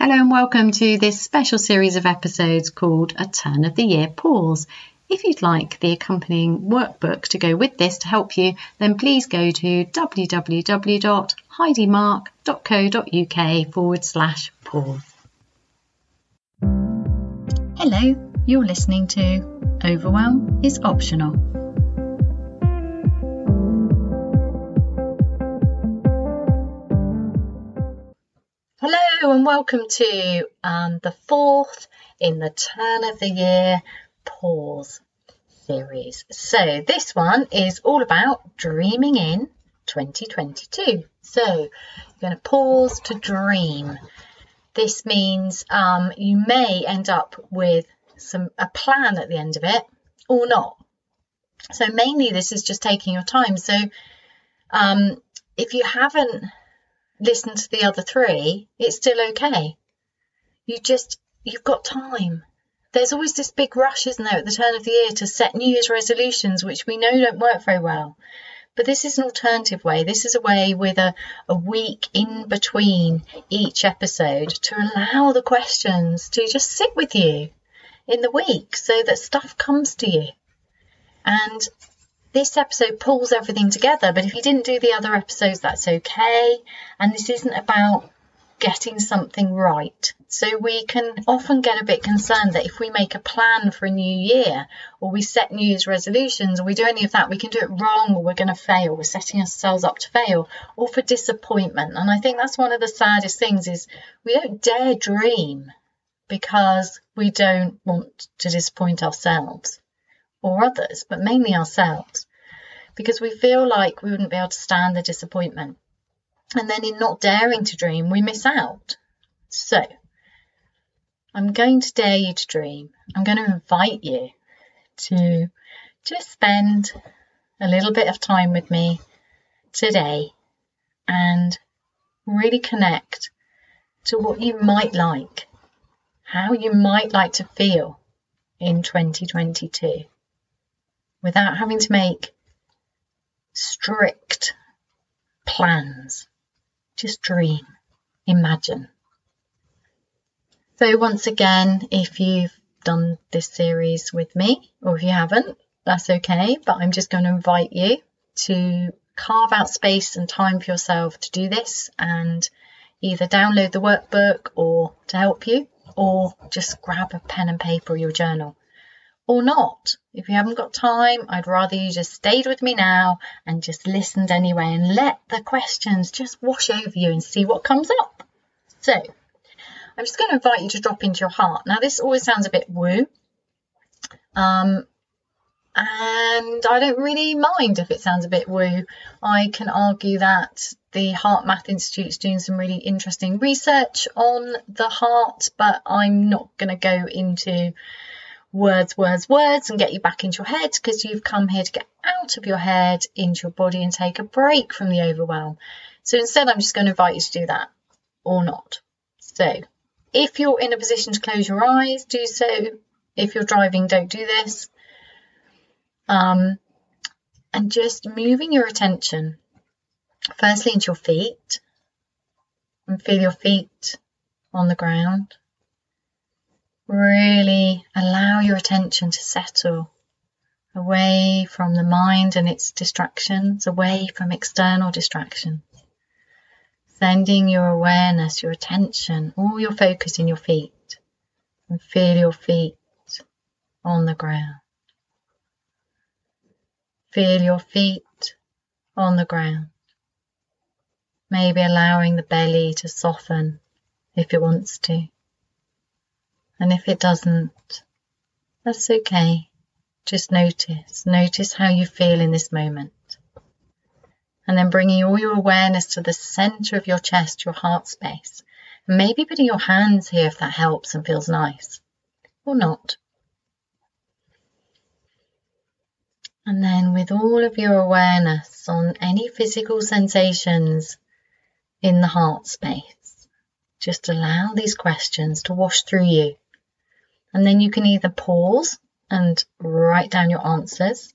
Hello and welcome to this special series of episodes called A Turn of the Year Pause. If you'd like the accompanying workbook to go with this to help you, then please go to www.heidimark.co.uk forward slash pause. Hello, you're listening to Overwhelm is Optional. Hello and welcome to um, the fourth in the turn of the year pause series. So this one is all about dreaming in 2022. So you're going to pause to dream. This means um, you may end up with some a plan at the end of it or not. So mainly this is just taking your time. So um, if you haven't listen to the other three, it's still okay. You just, you've got time. There's always this big rush, isn't there, at the turn of the year to set New Year's resolutions, which we know don't work very well. But this is an alternative way. This is a way with a, a week in between each episode to allow the questions to just sit with you in the week so that stuff comes to you. And this episode pulls everything together. But if you didn't do the other episodes, that's okay. And this isn't about getting something right. So we can often get a bit concerned that if we make a plan for a new year or we set New Year's resolutions or we do any of that, we can do it wrong or we're going to fail. We're setting ourselves up to fail or for disappointment. And I think that's one of the saddest things is we don't dare dream because we don't want to disappoint ourselves or others, but mainly ourselves, because we feel like we wouldn't be able to stand the disappointment. And then in not daring to dream, we miss out. So, I'm going to dare you to dream. I'm going to invite you to just spend a little bit of time with me today and really connect to what you might like, how you might like to feel in 2022 without having to make strict plans. Just dream, imagine. So, once again, if you've done this series with me, or if you haven't, that's okay, but I'm just going to invite you to carve out space and time for yourself to do this and either download the workbook or to help you, or just grab a pen and paper or your journal or not. If you haven't got time, I'd rather you just stayed with me now and just listened anyway and let the questions just wash over you and see what comes up. So, I'm just going to invite you to drop into your heart. Now, this always sounds a bit woo. Um, and I don't really mind if it sounds a bit woo. I can argue that the HeartMath Institute is doing some really interesting research on the heart, but I'm not going to go into words, words, words and get you back into your head because you've come here to get out of your head into your body and take a break from the overwhelm. So instead, I'm just going to invite you to do that or not. So if you're in a position to close your eyes, do so. If you're driving, don't do this. Um, and just moving your attention firstly into your feet and feel your feet on the ground. Really allow your attention to settle away from the mind and its distractions, away from external distractions. Sending your awareness, your attention, all your focus in your feet and feel your feet on the ground. Feel your feet on the ground. Maybe allowing the belly to soften if it wants to. And if it doesn't, that's okay. Just notice. Notice how you feel in this moment. And then bringing all your awareness to the center of your chest, your heart space. And maybe putting your hands here if that helps and feels nice. Or not. And then with all of your awareness on any physical sensations in the heart space, just allow these questions to wash through you and then you can either pause and write down your answers,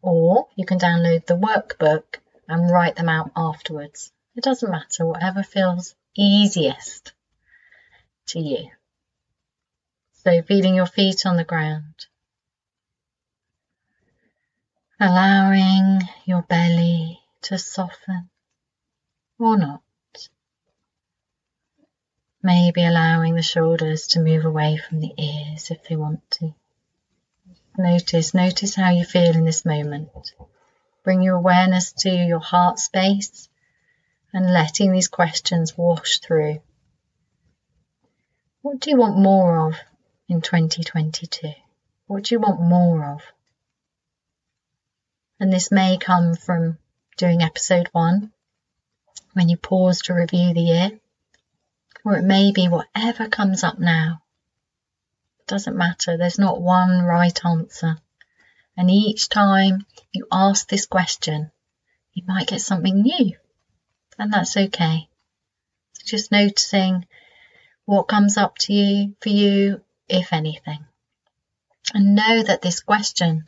or you can download the workbook and write them out afterwards. It doesn't matter, whatever feels easiest. to you. So feeling your feet on the ground. Allowing your belly to soften or not. Maybe allowing the shoulders to move away from the ears if they want to. Notice, notice how you feel in this moment. Bring your awareness to your heart space and letting these questions wash through. What do you want more of in 2022? What do you want more of? And this may come from doing episode one, when you pause to review the year, or it may be whatever comes up now. It doesn't matter, there's not one right answer. And each time you ask this question, you might get something new, and that's okay. So just noticing what comes up to you for you, if anything. And know that this question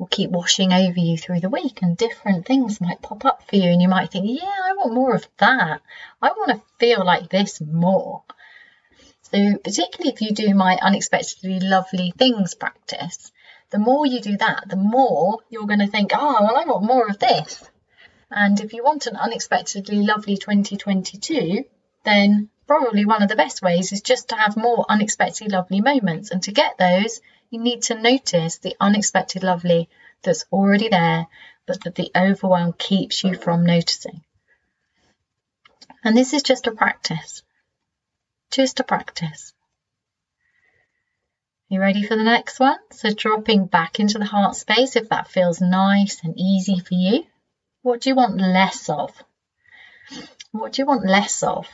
will keep washing over you through the week and different things might pop up for you and you might think, yeah, I want more of that. I want to feel like this more. So particularly if you do my unexpectedly lovely things practice, the more you do that, the more you're going to think, oh, well, I want more of this. And if you want an unexpectedly lovely 2022, then probably one of the best ways is just to have more unexpectedly lovely moments. And to get those, you need to notice the unexpected lovely that's already there, but that the overwhelm keeps you from noticing. And this is just a practice. Just a practice. You ready for the next one? So dropping back into the heart space if that feels nice and easy for you. What do you want less of? What do you want less of?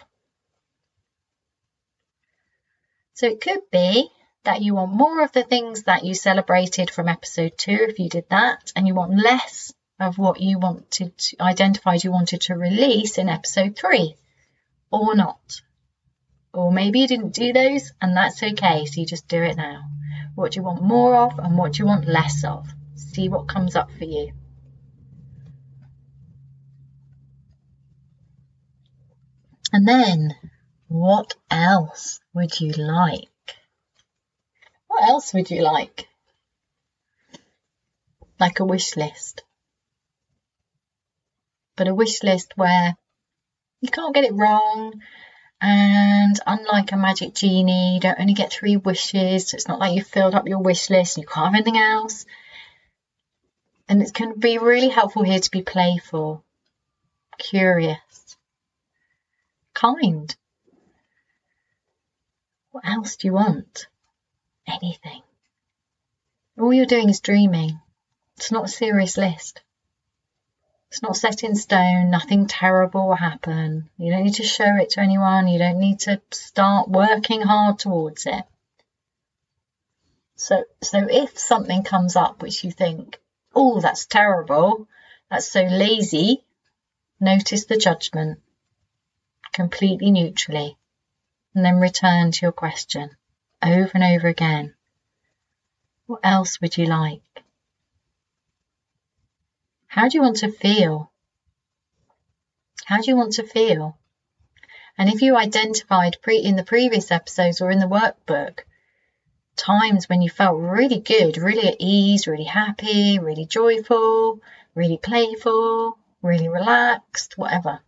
So it could be that you want more of the things that you celebrated from episode two, if you did that, and you want less of what you wanted to identified you wanted to release in episode three, or not. Or maybe you didn't do those, and that's okay, so you just do it now. What do you want more of, and what do you want less of? See what comes up for you. And then, what else would you like? What else would you like? Like a wish list. But a wish list where you can't get it wrong. And unlike a magic genie, you don't only get three wishes. So it's not like you've filled up your wish list and you can't have anything else. And it can be really helpful here to be playful, curious, kind. What else do you want? Anything. All you're doing is dreaming. It's not a serious list. It's not set in stone. Nothing terrible will happen. You don't need to show it to anyone. You don't need to start working hard towards it. So, so if something comes up which you think, oh, that's terrible, that's so lazy, notice the judgment completely neutrally and then return to your question over and over again. What else would you like? How do you want to feel? How do you want to feel? And if you identified pre- in the previous episodes or in the workbook times when you felt really good, really at ease, really happy, really joyful, really playful, really relaxed, whatever.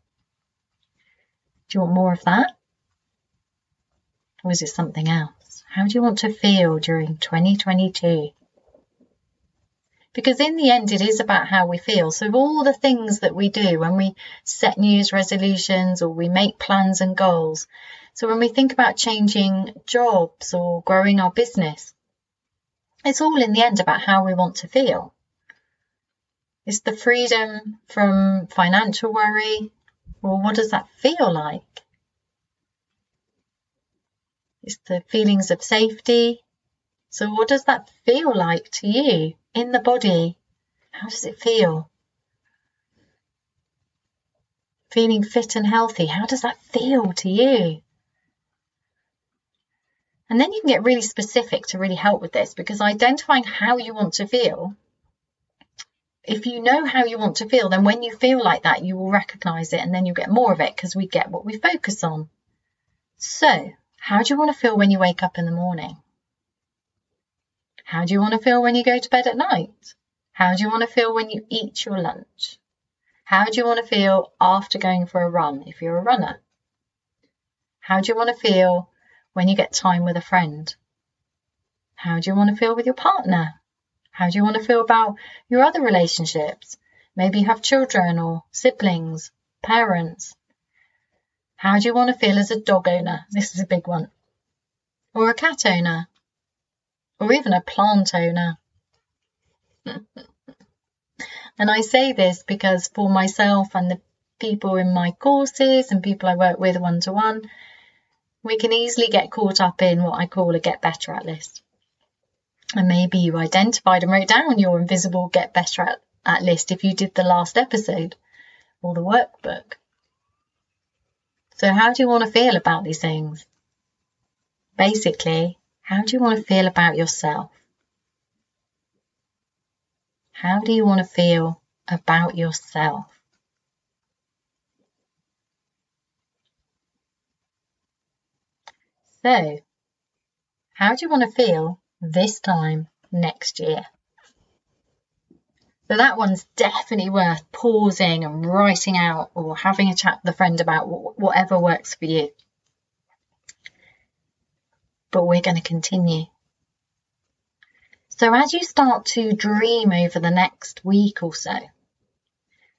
Do you want more of that? Or is it something else? How do you want to feel during 2022? Because in the end, it is about how we feel. So, all the things that we do when we set New Year's resolutions or we make plans and goals. So, when we think about changing jobs or growing our business, it's all in the end about how we want to feel. It's the freedom from financial worry, or what does that feel like? It's the feelings of safety. So, what does that feel like to you in the body? How does it feel? Feeling fit and healthy, how does that feel to you? And then you can get really specific to really help with this because identifying how you want to feel, if you know how you want to feel, then when you feel like that, you will recognize it and then you get more of it because we get what we focus on. So, How do you want to feel when you wake up in the morning? How do you want to feel when you go to bed at night? How do you want to feel when you eat your lunch? How do you want to feel after going for a run if you're a runner? How do you want to feel when you get time with a friend? How do you want to feel with your partner? How do you want to feel about your other relationships? Maybe you have children or siblings, parents. How do you want to feel as a dog owner? This is a big one. Or a cat owner. Or even a plant owner. And I say this because for myself and the people in my courses and people I work with one to one, we can easily get caught up in what I call a get better at list. And maybe you identified and wrote down your invisible get better at, at list if you did the last episode or the workbook. So, how do you want to feel about these things? Basically, how do you want to feel about yourself? How do you want to feel about yourself? So, how do you want to feel this time next year? So that one's definitely worth pausing and writing out or having a chat with a friend about whatever works for you. But we're going to continue. So as you start to dream over the next week or so,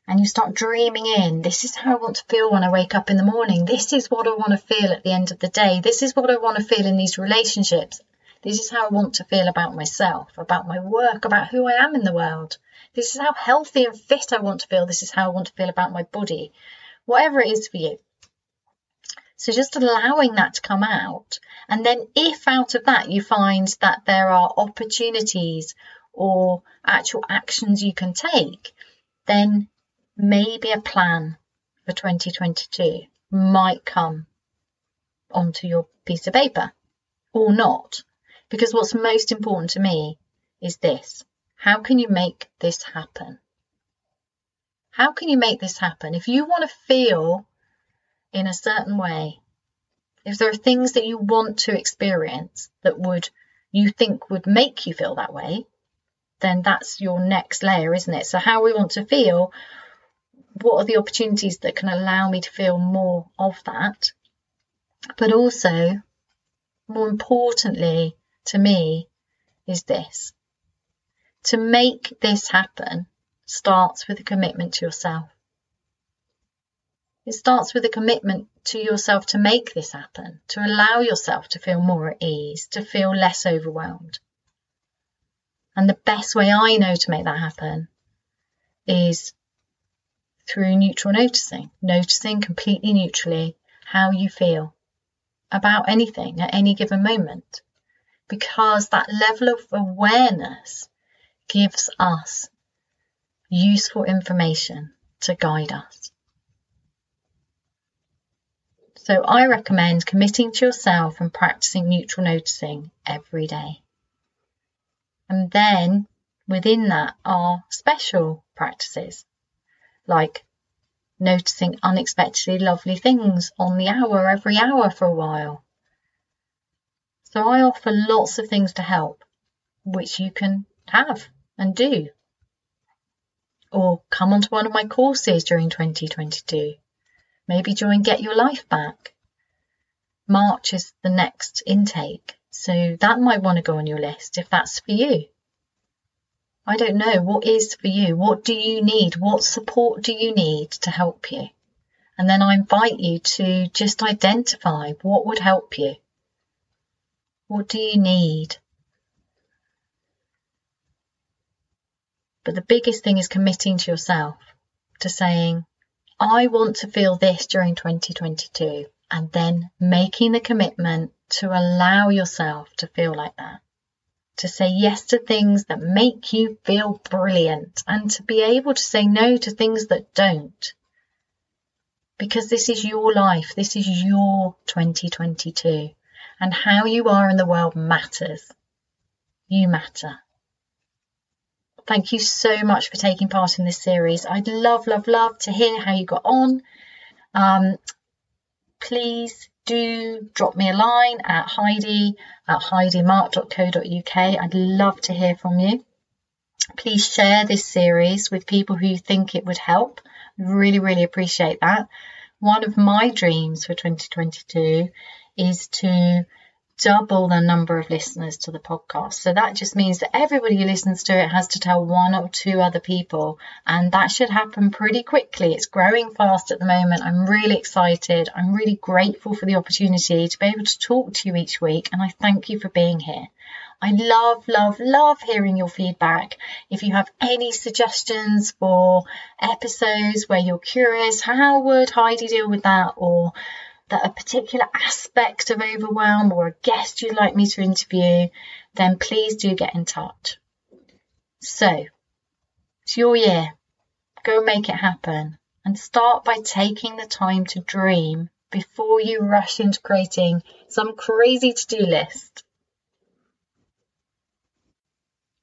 and you start dreaming in, this is how I want to feel when I wake up in the morning. This is what I want to feel at the end of the day. This is what I want to feel in these relationships. This is how I want to feel about myself, about my work, about who I am in the world. This is how healthy and fit I want to feel. This is how I want to feel about my body. Whatever it is for you. So just allowing that to come out. And then if out of that you find that there are opportunities or actual actions you can take, then maybe a plan for 2022 might come onto your piece of paper or not. Because what's most important to me is this. How can you make this happen? How can you make this happen? If you want to feel in a certain way, if there are things that you want to experience that would you think would make you feel that way, then that's your next layer, isn't it? So how we want to feel, what are the opportunities that can allow me to feel more of that? But also, more importantly to me, is this. To make this happen starts with a commitment to yourself. It starts with a commitment to yourself to make this happen, to allow yourself to feel more at ease, to feel less overwhelmed. And the best way I know to make that happen is through neutral noticing, noticing completely neutrally how you feel about anything at any given moment. Because that level of awareness gives us useful information to guide us. So I recommend committing to yourself and practicing neutral noticing every day. And then within that are special practices like noticing unexpectedly lovely things on the hour every hour for a while. So I offer lots of things to help, which you can have and do. Or come onto one of my courses during 2022 Maybe join Get Your Life Back. March is the next intake, so that might want to go on your list if that's for you. I don't know what is for you. What do you need? What support do you need to help you? And then I invite you to just identify what would help you. What do you need? But the biggest thing is committing to yourself, to saying, I want to feel this during 2022 and then making the commitment to allow yourself to feel like that. To say yes to things that make you feel brilliant and to be able to say no to things that don't. Because this is your life, this is your 2022, and how you are in the world matters. You matter. Thank you so much for taking part in this series. I'd love, love, love to hear how you got on. Um, please do drop me a line at heidi at heidimark.co.uk. I'd love to hear from you. Please share this series with people who think it would help. Really, really appreciate that. One of my dreams for 2022 is to double the number of listeners to the podcast. So that just means that everybody who listens to it has to tell one or two other people, and that should happen pretty quickly. It's growing fast at the moment. I'm really excited. I'm really grateful for the opportunity to be able to talk to you each week, and I thank you for being here. I love, love, love hearing your feedback. If you have any suggestions for episodes where you're curious, how would Heidi deal with that? Or that a particular aspect of overwhelm or a guest you'd like me to interview, then please do get in touch. So, it's your year. Go make it happen. And start by taking the time to dream before you rush into creating some crazy to do list.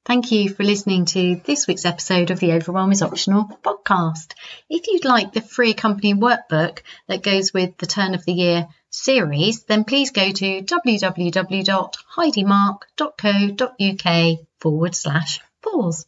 Thank you for listening to this week's episode of the Overwhelm is Optional podcast. If you'd like the free company workbook that goes with the Turn of the Year series, then please go to www.heidimark.co.uk forward slash pause.